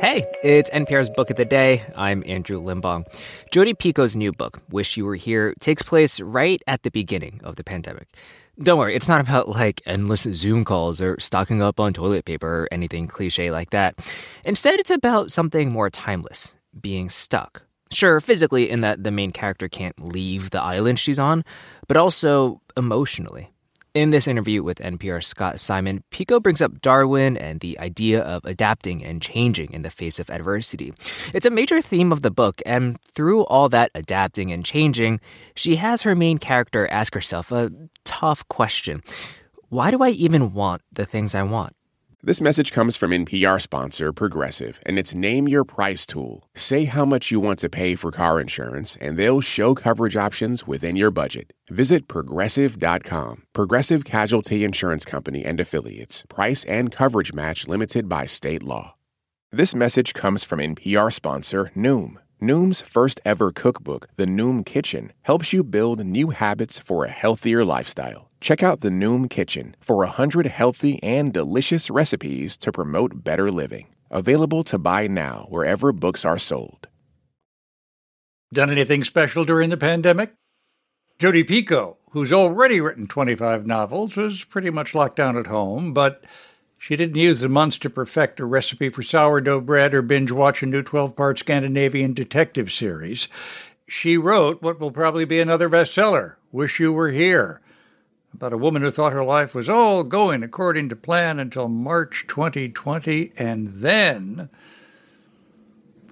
Hey, it's NPR's Book of the Day. I'm Andrew Limbong. Jodi Picoult's new book, Wish You Were Here, takes place right at the beginning of the pandemic. Don't worry, it's not about like endless Zoom calls or stocking up on toilet paper or anything cliche like that. Instead, it's about something more timeless being stuck. Sure, physically, in that the main character can't leave the island she's on, but also emotionally. In this interview with NPR's Scott Simon, Picoult brings up Darwin and the idea of adapting and changing in the face of adversity. It's a major theme of the book, and through all that adapting and changing, she has her main character ask herself a tough question Why do I even want the things I want? This message comes from NPR sponsor Progressive, and it's Name Your Price tool. Say how much you want to pay for car insurance, and they'll show coverage options within your budget. Visit progressive.com. Progressive Casualty Insurance Company and Affiliates. Price and coverage match limited by state law. This message comes from NPR sponsor Noom. Noom's first ever cookbook, The Noom Kitchen, helps you build new habits for a healthier lifestyle. Check out the Noom Kitchen for 100 healthy and delicious recipes to promote better living. Available to buy now wherever books are sold. Done anything special during the pandemic? Jodi Picoult, who's already written 25 novels, was pretty much locked down at home, but she didn't use the months to perfect a recipe for sourdough bread or binge watch a new 12 part Scandinavian detective series. She wrote what will probably be another bestseller, Wish You Were Here about a woman who thought her life was all going according to plan until March 2020. And then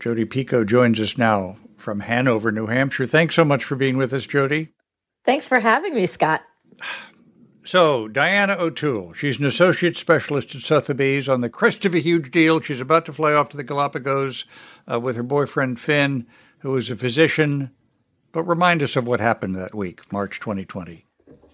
Jodi Picoult joins us now from Hanover, New Hampshire. Thanks so much for being with us, Jodi. Thanks for having me, Scott. So, Diana O'Toole, she's an associate specialist at Sotheby's on the crest of a huge deal. She's about to fly off to the Galapagos uh, with her boyfriend Finn, who is a physician. But remind us of what happened that week, March 2020.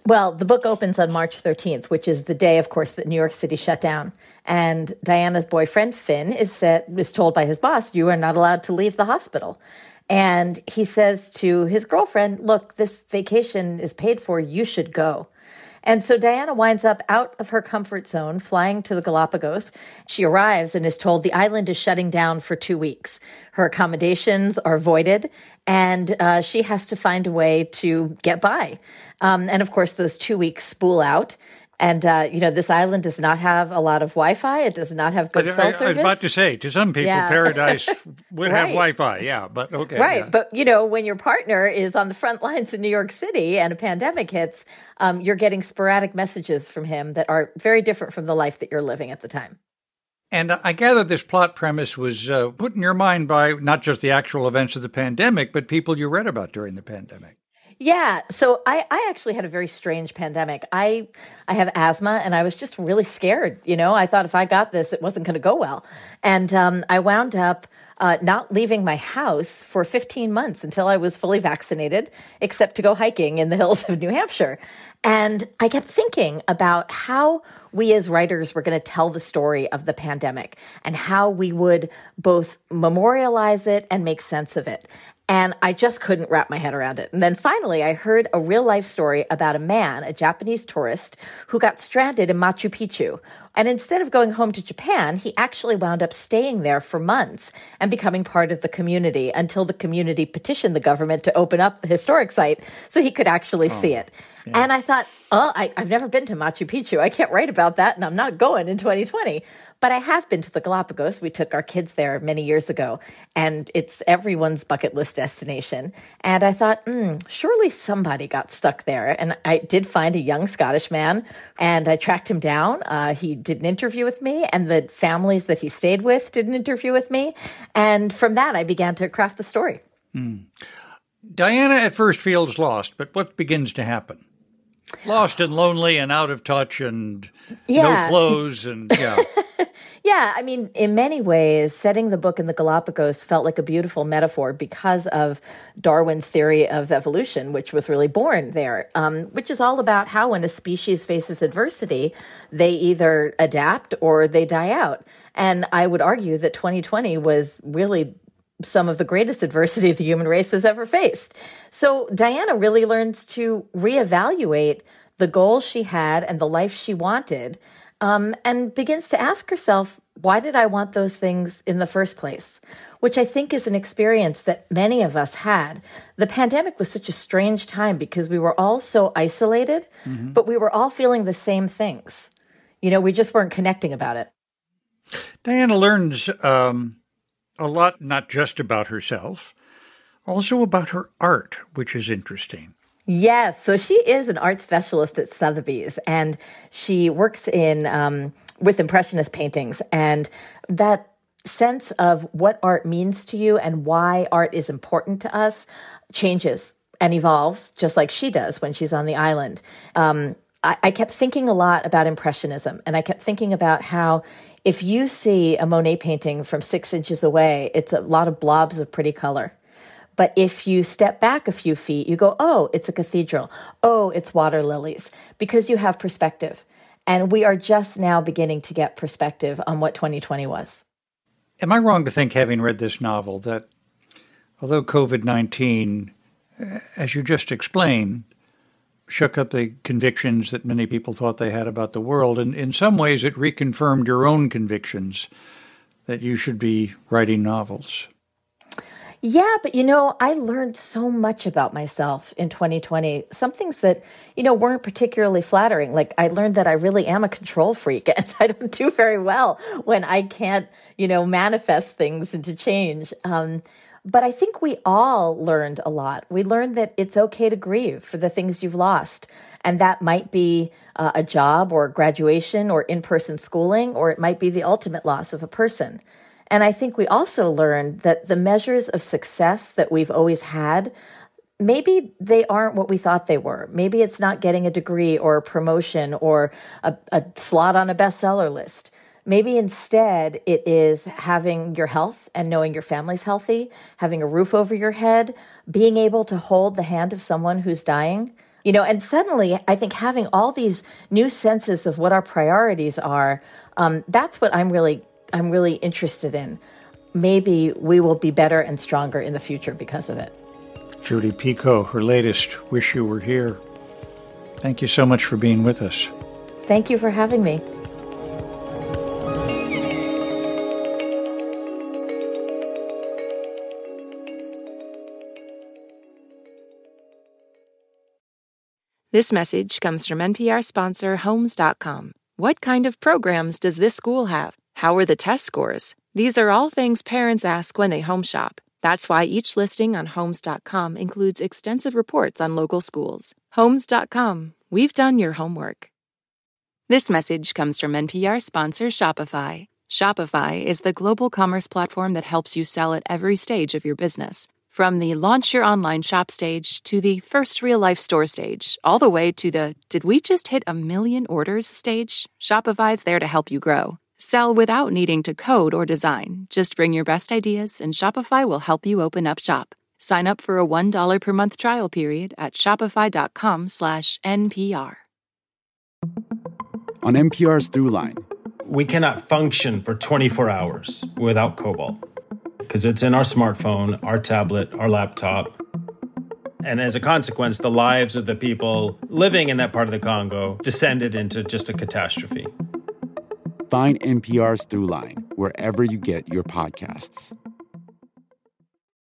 Well, the book opens on March 13th, which is the day, of course, that New York City shut down. And Diana's boyfriend, Finn, is, set, is told by his boss, You are not allowed to leave the hospital. And he says to his girlfriend, Look, this vacation is paid for. You should go. And so Diana winds up out of her comfort zone, flying to the Galapagos. She arrives and is told the island is shutting down for two weeks. Her accommodations are voided, and uh, she has to find a way to get by. Um, and of course, those two weeks spool out. And uh, you know, this island does not have a lot of Wi-Fi. It does not have good I, cell I, service. I was about to say, to some people, yeah. paradise would right. have Wi-Fi. Yeah, but okay. Right, yeah. but you know, when your partner is on the front lines in New York City and a pandemic hits, um, you're getting sporadic messages from him that are very different from the life that you're living at the time. And I gather this plot premise was uh, put in your mind by not just the actual events of the pandemic, but people you read about during the pandemic. Yeah. So I, I actually had a very strange pandemic. I I have asthma and I was just really scared. You know, I thought if I got this, it wasn't going to go well. And um, I wound up uh, not leaving my house for 15 months until I was fully vaccinated, except to go hiking in the hills of New Hampshire. And I kept thinking about how we as writers were going to tell the story of the pandemic and how we would both memorialize it and make sense of it. And I just couldn't wrap my head around it. And then finally, I heard a real life story about a man, a Japanese tourist, who got stranded in Machu Picchu. And instead of going home to Japan, he actually wound up staying there for months and becoming part of the community until the community petitioned the government to open up the historic site so he could actually oh, see it. Yeah. And I thought, oh, I, I've never been to Machu Picchu. I can't write about that, and I'm not going in 2020. But I have been to the Galapagos. We took our kids there many years ago, and it's everyone's bucket list destination. And I thought, mm, surely somebody got stuck there. And I did find a young Scottish man, and I tracked him down. Uh, he did an interview with me, and the families that he stayed with did an interview with me. And from that, I began to craft the story. Mm. Diana at first feels lost, but what begins to happen? Lost and lonely and out of touch and yeah. no clothes and yeah. Yeah, I mean, in many ways, setting the book in the Galapagos felt like a beautiful metaphor because of Darwin's theory of evolution, which was really born there, um, which is all about how when a species faces adversity, they either adapt or they die out. And I would argue that 2020 was really some of the greatest adversity the human race has ever faced. So Diana really learns to reevaluate the goals she had and the life she wanted um, and begins to ask herself why did I want those things in the first place? Which I think is an experience that many of us had. The pandemic was such a strange time because we were all so isolated, mm-hmm. but we were all feeling the same things. You know, we just weren't connecting about it. Diana learns um, a lot, not just about herself, also about her art, which is interesting. Yes. So she is an art specialist at Sotheby's and she works in um, with impressionist paintings and that sense of what art means to you and why art is important to us changes and evolves just like she does when she's on the island. Um, I, I kept thinking a lot about impressionism and I kept thinking about how if you see a Monet painting from six inches away, it's a lot of blobs of pretty color. But if you step back a few feet, you go, oh, it's a cathedral. Oh, it's water lilies, because you have perspective. And we are just now beginning to get perspective on what 2020 was. Am I wrong to think, having read this novel, that although COVID 19, uh, as you just explained, shook up the convictions that many people thought they had about the world, and in some ways it reconfirmed your own convictions that you should be writing novels? Yeah, but you know, I learned so much about myself in 2020. Some things that, you know, weren't particularly flattering. Like I learned that I really am a control freak and I don't do very well when I can't, you know, manifest things into change. Um, but I think we all learned a lot. We learned that it's okay to grieve for the things you've lost. And that might be uh, a job or graduation or in person schooling, or it might be the ultimate loss of a person. And I think we also learned that the measures of success that we've always had, maybe they aren't what we thought they were. Maybe it's not getting a degree or a promotion or a, a slot on a bestseller list. Maybe instead it is having your health and knowing your family's healthy, having a roof over your head, being able to hold the hand of someone who's dying. You know, and suddenly I think having all these new senses of what our priorities are, um, that's what I'm really I'm really interested in. Maybe we will be better and stronger in the future because of it. Jodi Picoult, her latest, Wish You Were Here. Thank you so much for being with us. Thank you for having me. This message comes from NPR sponsor Homes.com. What kind of programs does this school have? How are the test scores? These are all things parents ask when they home shop. That's why each listing on Homes.com includes extensive reports on local schools. Homes.com, we've done your homework. This message comes from NPR sponsor Shopify. Shopify is the global commerce platform that helps you sell at every stage of your business. From the launch your online shop stage to the first real life store stage, all the way to the did we just hit a million orders stage, Shopify's there to help you grow. Sell without needing to code or design. Just bring your best ideas, and Shopify will help you open up shop. Sign up for a $1 per month trial period at shopify.com slash NPR. On NPR's Throughline, we cannot function for 24 hours without cobalt because it's in our smartphone, our tablet, our laptop. And as a consequence, the lives of the people living in that part of the Congo descended into just a catastrophe. Find NPR's Throughline wherever you get your podcasts.